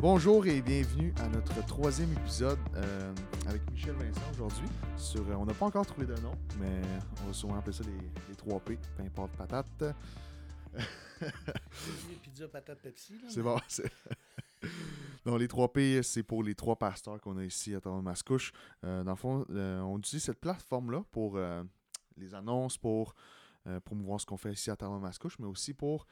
Bonjour et bienvenue à notre troisième épisode euh, avec Michel Vincent aujourd'hui. Sur, euh, on n'a pas encore trouvé de nom, mais on va souvent appeler ça les, les 3 P, peu importe patate. Pizza, patate, Pepsi. C'est bon. Donc, les 3 P, c'est pour les trois pasteurs qu'on a ici à Mascouche. Euh, dans le fond, euh, on utilise cette plateforme-là pour les annonces, pour promouvoir ce qu'on fait ici à Mascouche, mais aussi pour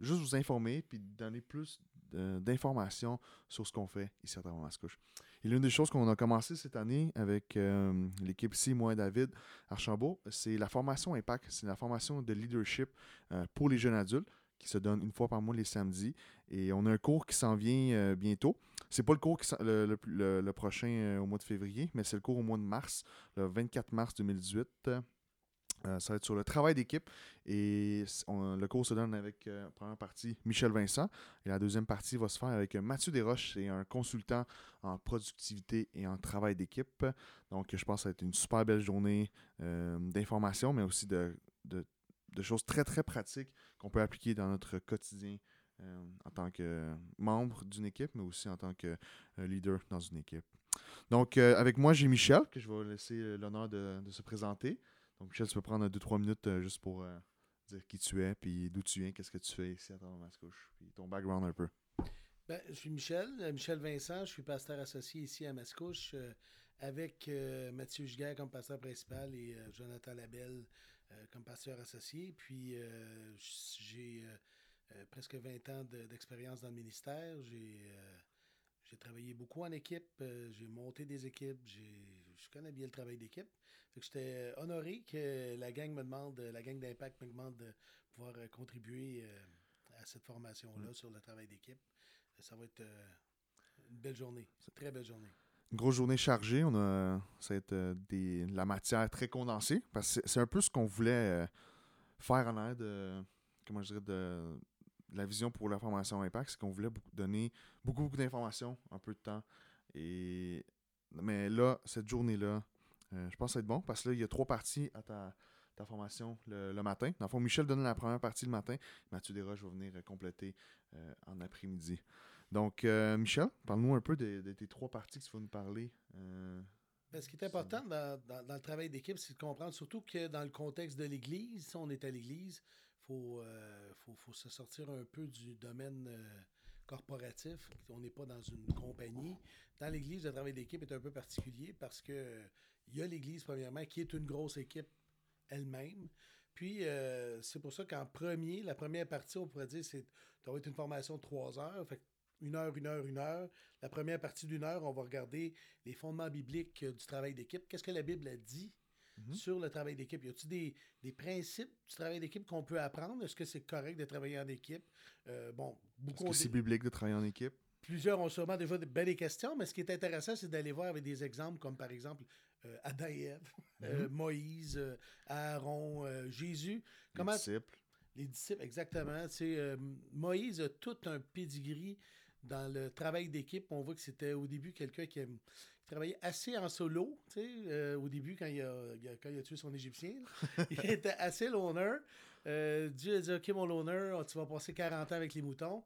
juste vous informer puis donner plus d'informations sur ce qu'on fait ici à Mascouche. Et l'une des choses qu'on a commencé cette année avec euh, l'équipe ici, moi et David Archambault, c'est la formation Impact. C'est la formation de leadership euh, pour les jeunes adultes qui se donne une fois par mois les samedis. Et on a un cours qui s'en vient euh, bientôt. C'est pas le cours le, prochain euh, au mois de février, mais c'est le cours au mois de mars, le 24 mars 2018. Euh, ça va être sur le travail d'équipe. Et le cours se donne avec, euh, première partie, Michel Vincent. Et la deuxième partie va se faire avec euh, Mathieu Desroches. C'est un consultant en productivité et en travail d'équipe. Donc, je pense que ça va être une super belle journée euh, d'information, mais aussi de, choses très, très pratiques qu'on peut appliquer dans notre quotidien euh, en tant que membre d'une équipe, mais aussi en tant que leader dans une équipe. Donc, avec moi, j'ai Michel, que je vais laisser l'honneur de se présenter. Donc, Michel, tu peux prendre 2-3 minutes euh, juste pour euh, dire qui tu es, puis d'où tu viens, qu'est-ce que tu fais ici à Mascouche, puis ton background un peu. Ben, je suis Michel, euh, Michel Vincent. Je suis pasteur associé ici à Mascouche avec Mathieu Giguère comme pasteur principal et Jonathan Labelle comme pasteur associé. Puis j'ai presque 20 ans de- d'expérience dans le ministère. J'ai j'ai travaillé beaucoup en équipe. j'ai monté des équipes. j'ai- Je connais bien le travail d'équipe. Fait que J'étais honoré que la gang me demande, la gang d'Impact me demande de pouvoir euh, contribuer euh, à cette formation-là sur le travail d'équipe. Ça va être euh, une belle journée. Une très belle journée. Une grosse journée chargée. On a, ça va être euh, des, de la matière très condensée. Parce que c'est- un peu ce qu'on voulait euh, faire en aide, de, comment je dirais, de, de la vision pour la formation Impact. C'est qu'on voulait beaucoup- donner beaucoup, beaucoup d'informations en peu de temps. Et, mais là, cette journée-là, euh, je pense que ça va être bon parce que là, il y a trois parties à ta, ta formation le, le matin. Dans le fond, Michel donne la première partie le matin. Mathieu Desroches va venir euh, compléter euh, en après-midi. Donc, euh, Michel, parle-nous un peu de, de tes trois parties que tu vas nous parler. Ben, ce qui est important dans, dans- dans le travail d'équipe, c'est de comprendre, surtout que dans le contexte de l'Église, si on est à l'Église, il faut, faut, faut se sortir un peu du domaine corporatif. On n'est pas dans une compagnie. Dans l'Église, le travail d'équipe est un peu particulier parce que euh, il y a l'Église, premièrement, qui est une grosse équipe elle-même. Puis, euh, c'est pour ça qu'en premier, la première partie, on pourrait dire, c'est ça va être une formation de trois heures. Fait une heure, une heure, une heure. La première partie d'une heure, on va regarder les fondements bibliques du travail d'équipe. Qu'est-ce que la Bible a dit Mhm. sur le travail d'équipe? Y a-t-il des, des principes du travail d'équipe qu'on peut apprendre? Est-ce que c'est correct de travailler en équipe? Euh, bon, Est-ce beaucoup que ont c'est des- biblique de travailler en équipe? plusieurs ont sûrement déjà de belles questions, mais ce qui est intéressant, c'est d'aller voir avec des exemples comme par exemple euh, Adam et Ève, euh, Moïse, euh, Aaron, euh, Jésus. Comment Les disciples. les disciples, exactement. Moïse a tout un pedigree dans le travail d'équipe. On voit que c'était au début quelqu'un qui, travaillait assez en solo. tu sais, euh, au début, quand il, a, quand il a tué son Égyptien, là. il était assez loner. Euh, Dieu a dit Ok, mon loner, tu vas passer 40 ans avec les moutons.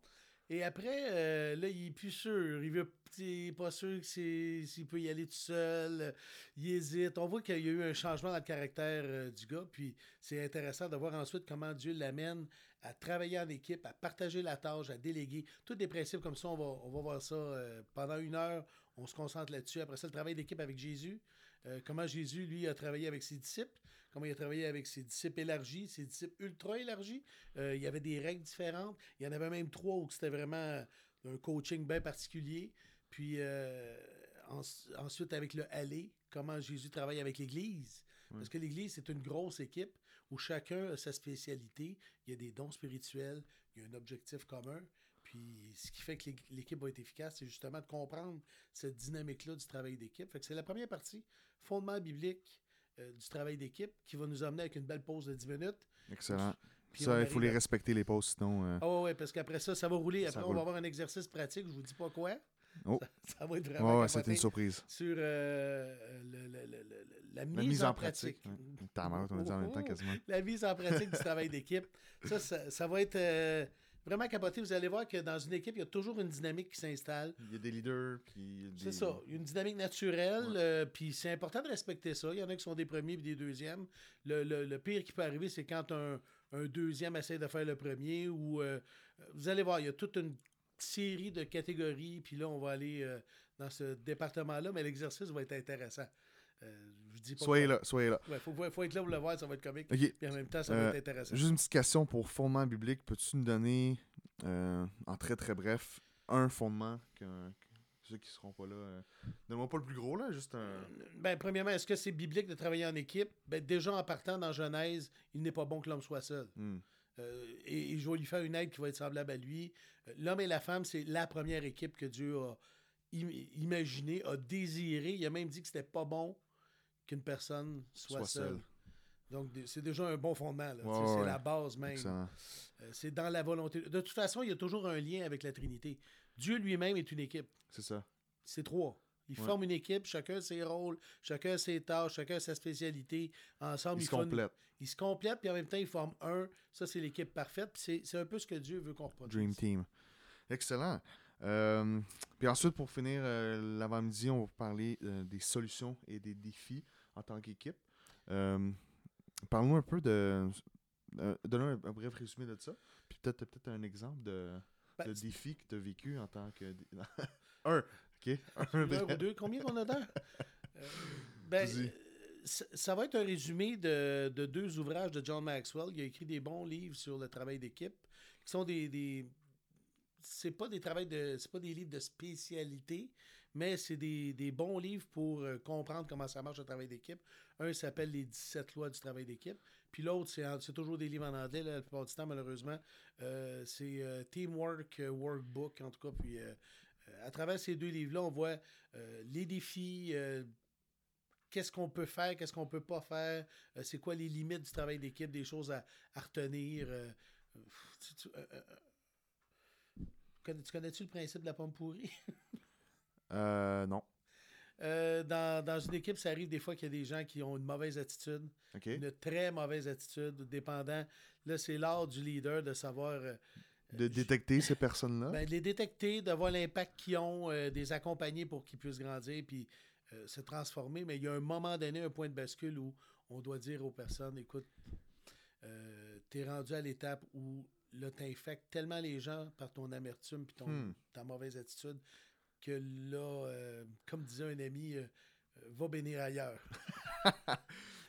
Et après, euh, là, il est plus sûr. Il veut il est pas sûr s'il peut y aller tout seul. Il hésite. On voit qu'il y a eu un changement dans le caractère euh, du gars. Puis c'est intéressant de voir ensuite comment Dieu l'amène à travailler en équipe, à partager la tâche, à déléguer. Tous des principes comme ça, on va, on va voir ça euh, pendant une heure. On se concentre là-dessus. Après ça, le travail d'équipe avec Jésus. Euh, comment Jésus, lui, a travaillé avec ses disciples. Comment il a travaillé avec ses disciples élargis, ses disciples ultra élargis. Euh, il y avait des règles différentes. Il y en avait même trois où c'était vraiment un coaching bien particulier. Puis euh, en- ensuite, avec le aller, comment Jésus travaille avec l'Église. Parce que l'Église, c'est une grosse équipe où chacun a sa spécialité. Il y a des dons spirituels, il y a un objectif commun. Puis ce qui fait que l'é- l'équipe va être efficace, c'est justement de comprendre cette dynamique-là du travail d'équipe. Fait que c'est la première partie, fondement biblique euh, du travail d'équipe, qui va nous emmener avec une belle pause de 10 minutes. Excellent. Puis ça, on il faut les à- respecter, les pauses, sinon. euh, Ah ouais, ouais, parce qu'après ça, ça va rouler. Ça Après, on roule. va avoir un exercice pratique, je vous dis pas quoi. Oh. Ça va être vraiment ouais, c'était une surprise. sur euh, le- le- le- le- la, mise La mise en, en pratique. Tabarouette, on a dit en même temps quasiment. La mise en pratique du travail d'équipe. Ça, ça, ça va être euh, vraiment capoter. Vous allez voir que dans une équipe, il y a toujours une dynamique qui s'installe. Il y a des leaders, puis... C'est ça. Il y a une dynamique naturelle, euh, puis c'est important de respecter ça. Il y en a qui sont des premiers et des deuxièmes. Le, le, pire qui peut arriver, c'est quand un, un, deuxième essaie de faire le premier, ou... Euh, vous allez voir, il y a toute une série de catégories, puis là, on va aller euh, dans ce département-là, mais l'exercice va être intéressant. Euh, je dis pas soyez là, soyez là. Il faut, faut, être là pour le voir, ça va être comique. Puis en même temps, ça va euh, être intéressant. Juste une petite question pour fondement biblique. Peux-tu nous donner, en très très bref, un fondement que, ceux qui seront pas là. Donne-moi pas le plus gros, là, juste un. Ben, premièrement, est-ce que c'est biblique de travailler en équipe? Ben, déjà en partant dans Genèse, il n'est pas bon que l'homme soit seul. Hmm. Euh, et, je vais lui faire une aide qui va être semblable à lui. Euh, l'homme et la femme, c'est la première équipe que Dieu a imaginé, a désiré. Il a même dit que c'était pas bon qu'une personne soit, seule. Donc, c'est déjà un bon fondement. c'est la base même. Euh, c'est dans la volonté. De toute façon, il y a toujours un lien avec la Trinité. Dieu lui-même est une équipe. C'est ça. C'est trois. Ils forment une équipe, chacun ses rôles, chacun ses tâches, chacun sa spécialité. Ensemble, ils, se complètent. Ils se complètent, puis en même temps, ils forment un. Ça, c'est l'équipe parfaite. C'est un peu ce que Dieu veut qu'on reproduise. Dream Team. Excellent. Euh, puis ensuite, pour finir euh, l'avant-midi, on va parler des solutions et des défis en tant qu'équipe. Parlons un peu de. Donne un, bref résumé de ça. Puis peut-être peut un exemple de, ben, de défi que tu as vécu en tant que. un, OK. Un, ou deux. Combien qu'on a d'heures? Euh, ben, ça va être un résumé de, de, deux ouvrages de John Maxwell. Il a écrit des bons livres sur le travail d'équipe, qui sont des, des c'est pas des travails de c'est pas des livres de spécialité, mais c'est des, des, bons livres pour euh, comprendre comment ça marche le travail d'équipe. Un s'appelle Les 17 lois du travail d'équipe, puis l'autre c'est toujours des livres en anglais la plupart du temps malheureusement. Euh, c'est Teamwork Workbook en tout cas puis à travers ces deux livres-là, on voit euh, les défis, euh, qu'est-ce qu'on peut faire, qu'est-ce qu'on peut pas faire, euh, c'est quoi les limites du travail d'équipe, des choses à, retenir. Tu, connais-tu le principe de la pomme pourrie? non. dans, dans, une équipe, ça arrive des fois qu'il y a des gens qui ont une mauvaise attitude, une très mauvaise attitude, dépendant. Là, c'est l'art du leader de savoir de détecter ces personnes-là? Ben, de les détecter, de voir l'impact qu'ils ont, euh, des accompagner pour qu'ils puissent grandir puis euh, se transformer. Mais il y a un moment donné, un point de bascule où on doit dire aux personnes écoute, euh, tu es rendu à l'étape où là, tu infectes tellement les gens par ton amertume puis ton, hmm. ta mauvaise attitude que là, comme disait un ami, va bénir ailleurs.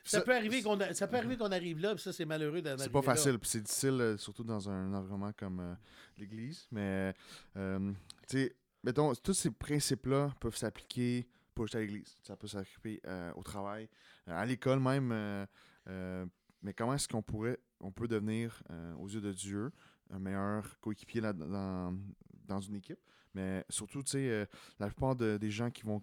Ça, peut arriver qu'on ça peut arriver qu'on arrive là, puis ça c'est malheureux d'en C'est pas facile, puis c'est difficile euh, surtout dans un environnement comme euh, l'église, mais euh, tu sais, mettons tous ces principes là peuvent s'appliquer pas juste à l'église, ça peut s'appliquer au travail, à l'école même mais comment est-ce qu'on pourrait on peut devenir aux yeux de Dieu un meilleur coéquipier dans, dans une équipe, mais surtout tu sais la plupart des gens qui vont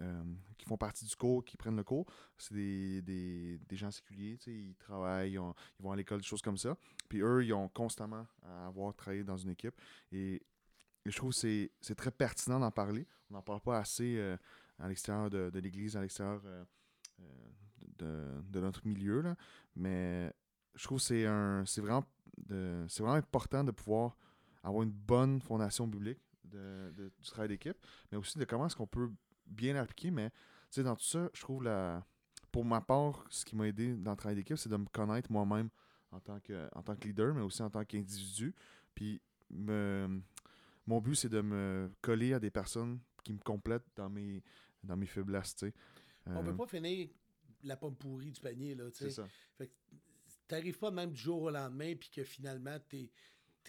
euh, qui font partie du cours, qui prennent le cours, c'est des, des, des, gens séculiers, ils travaillent, ils, vont à l'école, des choses comme ça. Puis eux, ils ont constamment à avoir travaillé dans une équipe. Et, je trouve que c'est très pertinent d'en parler. On n'en parle pas assez euh, à l'extérieur de, de l'Église, à l'extérieur euh, de, notre milieu. Là. Mais je trouve que c'est vraiment, vraiment important de pouvoir avoir une bonne fondation biblique de, du travail d'équipe, mais aussi de comment est-ce qu'on peut bien appliqué, mais dans tout ça, je trouve la. Pour ma part, ce qui m'a aidé dans le travail d'équipe, c'est de me connaître moi-même en tant que en tant que leader, mais aussi en tant qu'individu. Puis me, mon but, c'est de me coller à des personnes qui me complètent dans mes, dans mes faiblesses. On ne peut euh, pas finir la pomme pourrie du panier. Là, c'est ça. Tu n'arrives pas même du jour au lendemain, puis que finalement, tu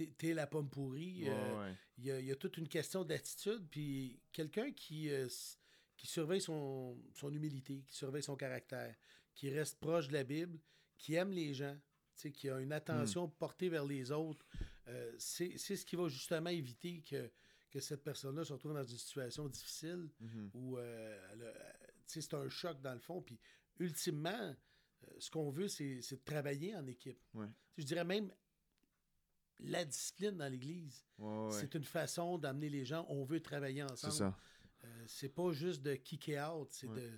es la pomme pourrie. Euh, il y, a, toute une question d'attitude. Puis quelqu'un qui, euh, qui surveille son, son, humilité, qui surveille son caractère, qui reste proche de la Bible, qui aime les gens, qui a une attention hmm. portée vers les autres, euh, c'est ce qui va justement éviter que, que cette personne-là se retrouve dans une situation difficile mm-hmm. où c'est un choc dans le fond. Puis ultimement, ce qu'on veut, c'est de travailler en équipe. Je dirais même la discipline dans l'Église. C'est une façon d'amener les gens, on veut travailler ensemble. C'est ça. Euh, c'est pas juste de kicker out, c'est de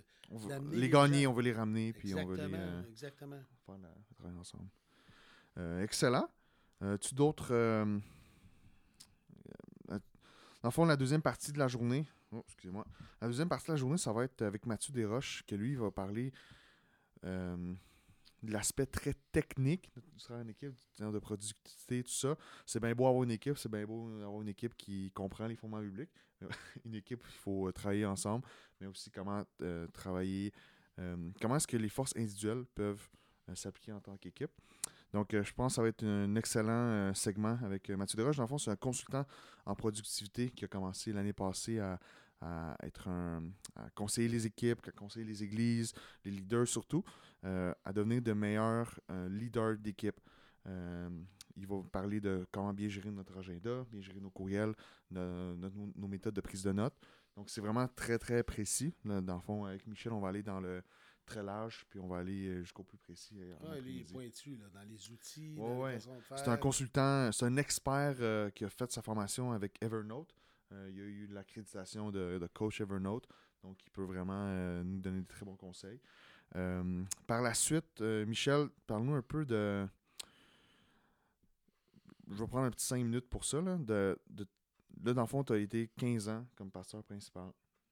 les, gagner, on veut les ramener, puis on veut les euh, exactement. travailler ensemble. Euh, excellent. tu d'autres Dans le fond, la deuxième partie de la journée, oh, excusez-moi, la deuxième partie de la journée, ça va être avec Mathieu Desroches, que lui, il va parler euh, l'aspect très technique de travail en équipe, de productivité, tout ça. C'est bien beau avoir une équipe, c'est bien beau avoir une équipe qui comprend les fondements bibliques. une équipe, il faut euh, travailler ensemble, mais aussi comment euh, travailler, comment est-ce que les forces individuelles peuvent s'appliquer en tant qu'équipe. Donc, je pense que ça va être un excellent segment avec Mathieu Desroches. Dans le fond, c'est un consultant en productivité qui a commencé l'année passée à, à être un, à conseiller les équipes, à conseiller les églises, les leaders surtout, euh, à devenir de meilleurs euh, leaders d'équipe. Euh, il va parler de comment bien gérer notre agenda, bien gérer nos courriels, nos, méthodes de prise de notes. Donc, c'est vraiment très, très précis. dans le fond, avec Michel, on va aller dans le très large, puis on va aller jusqu'au plus précis. Oui, il est pointu dans les outils. C'est un consultant, c'est un expert qui a fait sa formation avec Evernote. Euh, il y a eu l'accréditation de, coach Evernote, donc il peut vraiment euh, nous donner de très bons conseils. Euh, par la suite, Michel, parle-nous un peu de. Je vais prendre un petit 5 minutes pour ça. Là, de, là dans le fond, tu as été 15 ans comme pasteur principal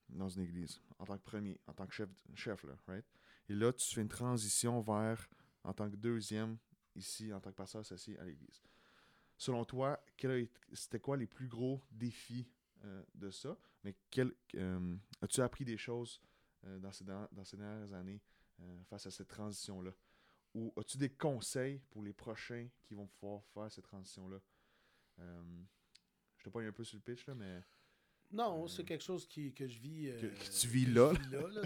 dans une église, en tant que premier, en tant que chef, chef là, right? Et là, tu fais une transition vers, en tant que deuxième, ici, en tant que pasteur associé à l'église. Selon toi, c'était quoi les plus gros défis euh, de ça, mais quel, euh, as-tu appris des choses euh, dans, ces, dans, ces dernières années face à cette transition-là? Ou as-tu des conseils pour les prochains qui vont pouvoir faire cette transition-là? je te pogne un peu sur le pitch, là, mais... Non, c'est quelque chose qui, que je vis... que, tu vis là.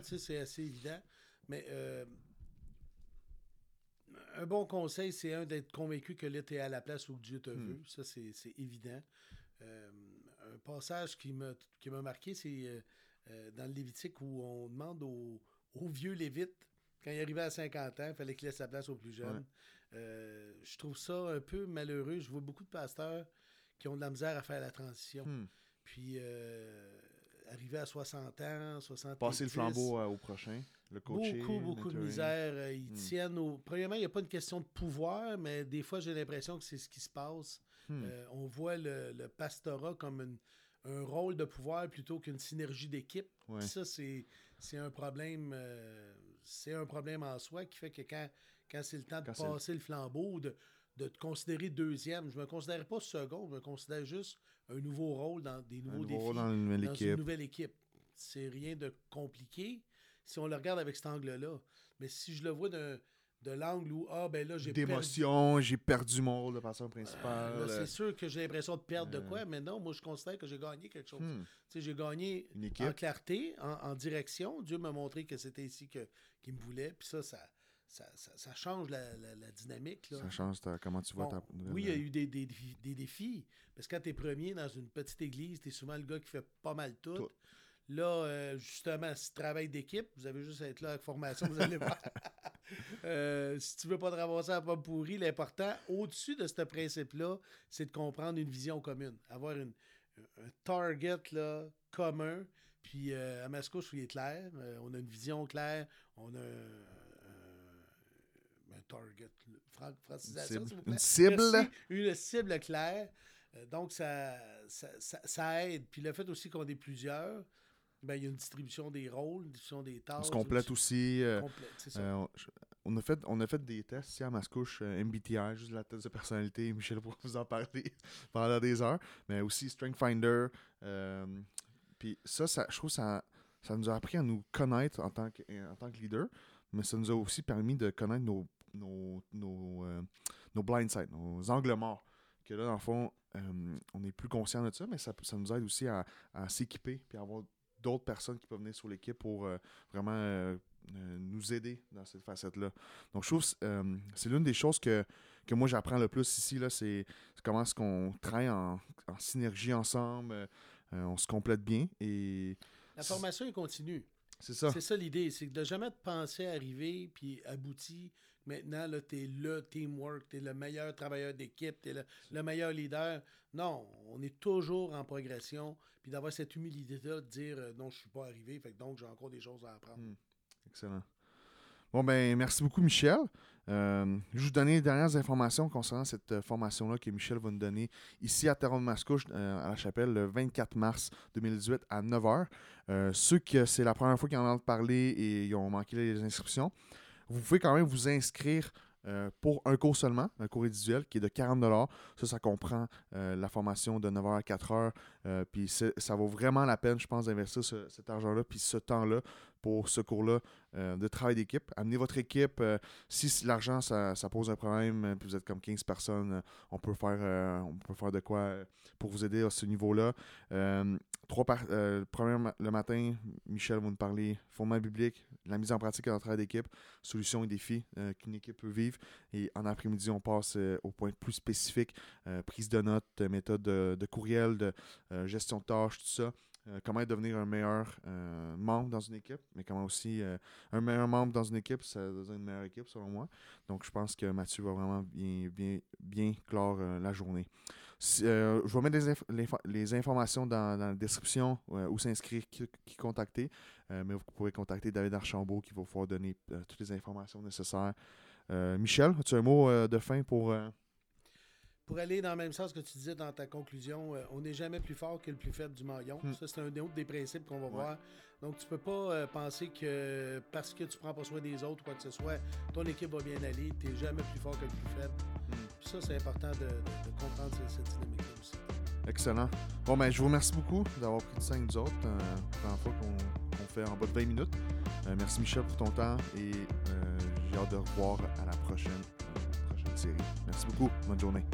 c'est assez évident. Mais un bon conseil, c'est un d'être convaincu que là, tu es à la place où Dieu te hmm. veut. Ça, c'est évident un passage qui m'a marqué, c'est euh, euh, dans le Lévitique où on demande aux, vieux Lévites, quand il arrivait à 50 ans, il fallait qu'il laisse sa place aux plus jeunes. Euh, je trouve ça un peu malheureux. Je vois beaucoup de pasteurs qui ont de la misère à faire la transition. Hmm. Puis, arriver à 60 ans, 60 Passer le flambeau au prochain, le coaching. Beaucoup, beaucoup de misère. Ils hmm. tiennent au... Premièrement, il n'y a pas une question de pouvoir, mais des fois, j'ai l'impression que c'est ce qui se passe. Hmm. Euh, on voit le, pastorat comme un rôle de pouvoir plutôt qu'une synergie d'équipe. Ça, c'est, un problème. Euh, c'est un problème en soi qui fait que quand, quand c'est le temps de passer le flambeau, de, de te considérer deuxième, je ne me considère pas second, je me considère juste un nouveau rôle dans des nouveaux défis dans, une nouvelle, équipe. une nouvelle équipe. C'est rien de compliqué si on le regarde avec cet angle-là. Mais si je le vois d'un de l'angle où, ah, ben là, j'ai D'émotion, j'ai perdu mon rôle de pasteur principal. c'est euh. sûr que j'ai l'impression de perdre de euh. quoi, mais non, moi, je considère que j'ai gagné quelque chose. Hmm. Tu sais, j'ai gagné en clarté, en, direction. Dieu m'a montré que c'était ici qu'il me voulait, puis ça, ça, ça, change la, dynamique. Là. Ça change comment tu vois ta. Oui, il y a eu des, des, défis, parce que quand tu es premier dans une petite église, tu es souvent le gars qui fait pas mal tout. Là, euh, justement, si travail d'équipe, vous avez juste à être là avec formation, vous allez voir. Euh, si tu veux pas te ramasser à pomme pourrie, l'important, au-dessus de ce principe-là, c'est de comprendre une vision commune. Avoir une, un target là, commun. Puis euh, à Mascouche, il est clair. on a une vision claire. On a un, target. francisation, s'il vous plaît. Une cible? une cible claire. donc, ça, ça, ça, aide. Puis le fait aussi qu'on est plusieurs, ben, il y a une distribution des rôles, une distribution des tâches. On se complète aussi. Euh, euh, on, a fait, on a fait des tests ici à Mascouche, euh, MBTI, juste la test de personnalité. Michel pourra vous en parler pendant des heures. Mais aussi Strength Finder. puis ça, ça, je trouve que ça, ça nous a appris à nous connaître en tant que, en tant que leader. Mais ça nous a aussi permis de connaître nos, nos, nos, nos blind sides, nos angles morts. Que là, dans le fond, on est plus conscient de ça, mais ça, ça nous aide aussi à, à s'équiper à avoir d'autres personnes qui peuvent venir sur l'équipe pour euh, vraiment euh, euh, nous aider dans cette facette-là. Donc, je trouve que c'est l'une des choses que, que moi j'apprends le plus ici, c'est comment est-ce qu'on travaille en, synergie ensemble, on se complète bien. et La formation est continue. C'est ça. C'est ça l'idée, c'est de jamais penser arriver puis aboutir. Maintenant, là, tu es le teamwork, tu es le meilleur travailleur d'équipe, tu es le, meilleur leader. Non, on est toujours en progression. Puis d'avoir cette humilité-là de dire euh, non, je suis pas arrivé, fait donc j'ai encore des choses à apprendre. Hmm. Excellent. Bon, ben, merci beaucoup, Michel. Euh, je vais vous donner les dernières informations concernant cette euh, formation-là que Michel va nous donner ici à Terron Mascouche, à la chapelle, le 24 mars 2018 à 9h. ceux que c'est la première fois qu'ils en entendent parler et ils ont manqué les inscriptions, vous pouvez quand même vous inscrire pour un cours seulement, un cours individuel qui est de 40 Ça, ça comprend la formation de 9h à 4h. puis ça vaut vraiment la peine, je pense, d'investir cet argent-là puis ce temps-là pour ce cours-là euh, de travail d'équipe. Amenez votre équipe. Euh, si l'argent, ça, pose un problème, euh, puis vous êtes comme 15 personnes, on, peut faire, on peut faire de quoi pour vous aider à ce niveau-là. trois le matin, Michel va nous parler format biblique, la mise en pratique de travail d'équipe, solutions et défis qu'une équipe peut vivre. Et en après-midi, on passe au point plus spécifique, prise de notes, méthode de, de courriel, de gestion de tâches, tout ça. Euh, comment devenir un meilleur euh, membre dans une équipe, mais comment aussi euh, un meilleur membre dans une équipe, ça devient une meilleure équipe selon moi. Donc je pense que Mathieu va vraiment bien, bien, bien clore la journée. je vais mettre les, informations dans, la description où s'inscrire, qui, contacter, mais vous pouvez contacter David Archambault qui va pouvoir donner toutes les informations nécessaires. Michel, as-tu un mot de fin pour pour aller dans le même sens que tu disais dans ta conclusion, euh, on n'est jamais plus fort que le plus faible du maillon. Hmm. Ça, c'est un autre des principes qu'on va voir. Donc, tu peux pas euh, penser que parce que tu prends pas soin des autres ou quoi que ce soit, ton équipe va bien aller. Tu n'es jamais plus fort que le plus faible. Hmm. Ça, c'est important de, comprendre cette, dynamique-là aussi. Excellent. Bon, ben, je vous remercie beaucoup d'avoir pris du temps avec nous autres. Euh, première fois qu'on fait en bas de 20 minutes. Euh, merci, Michel, pour ton temps et j'ai hâte de revoir à la prochaine, prochaine série. Merci beaucoup. Bonne journée.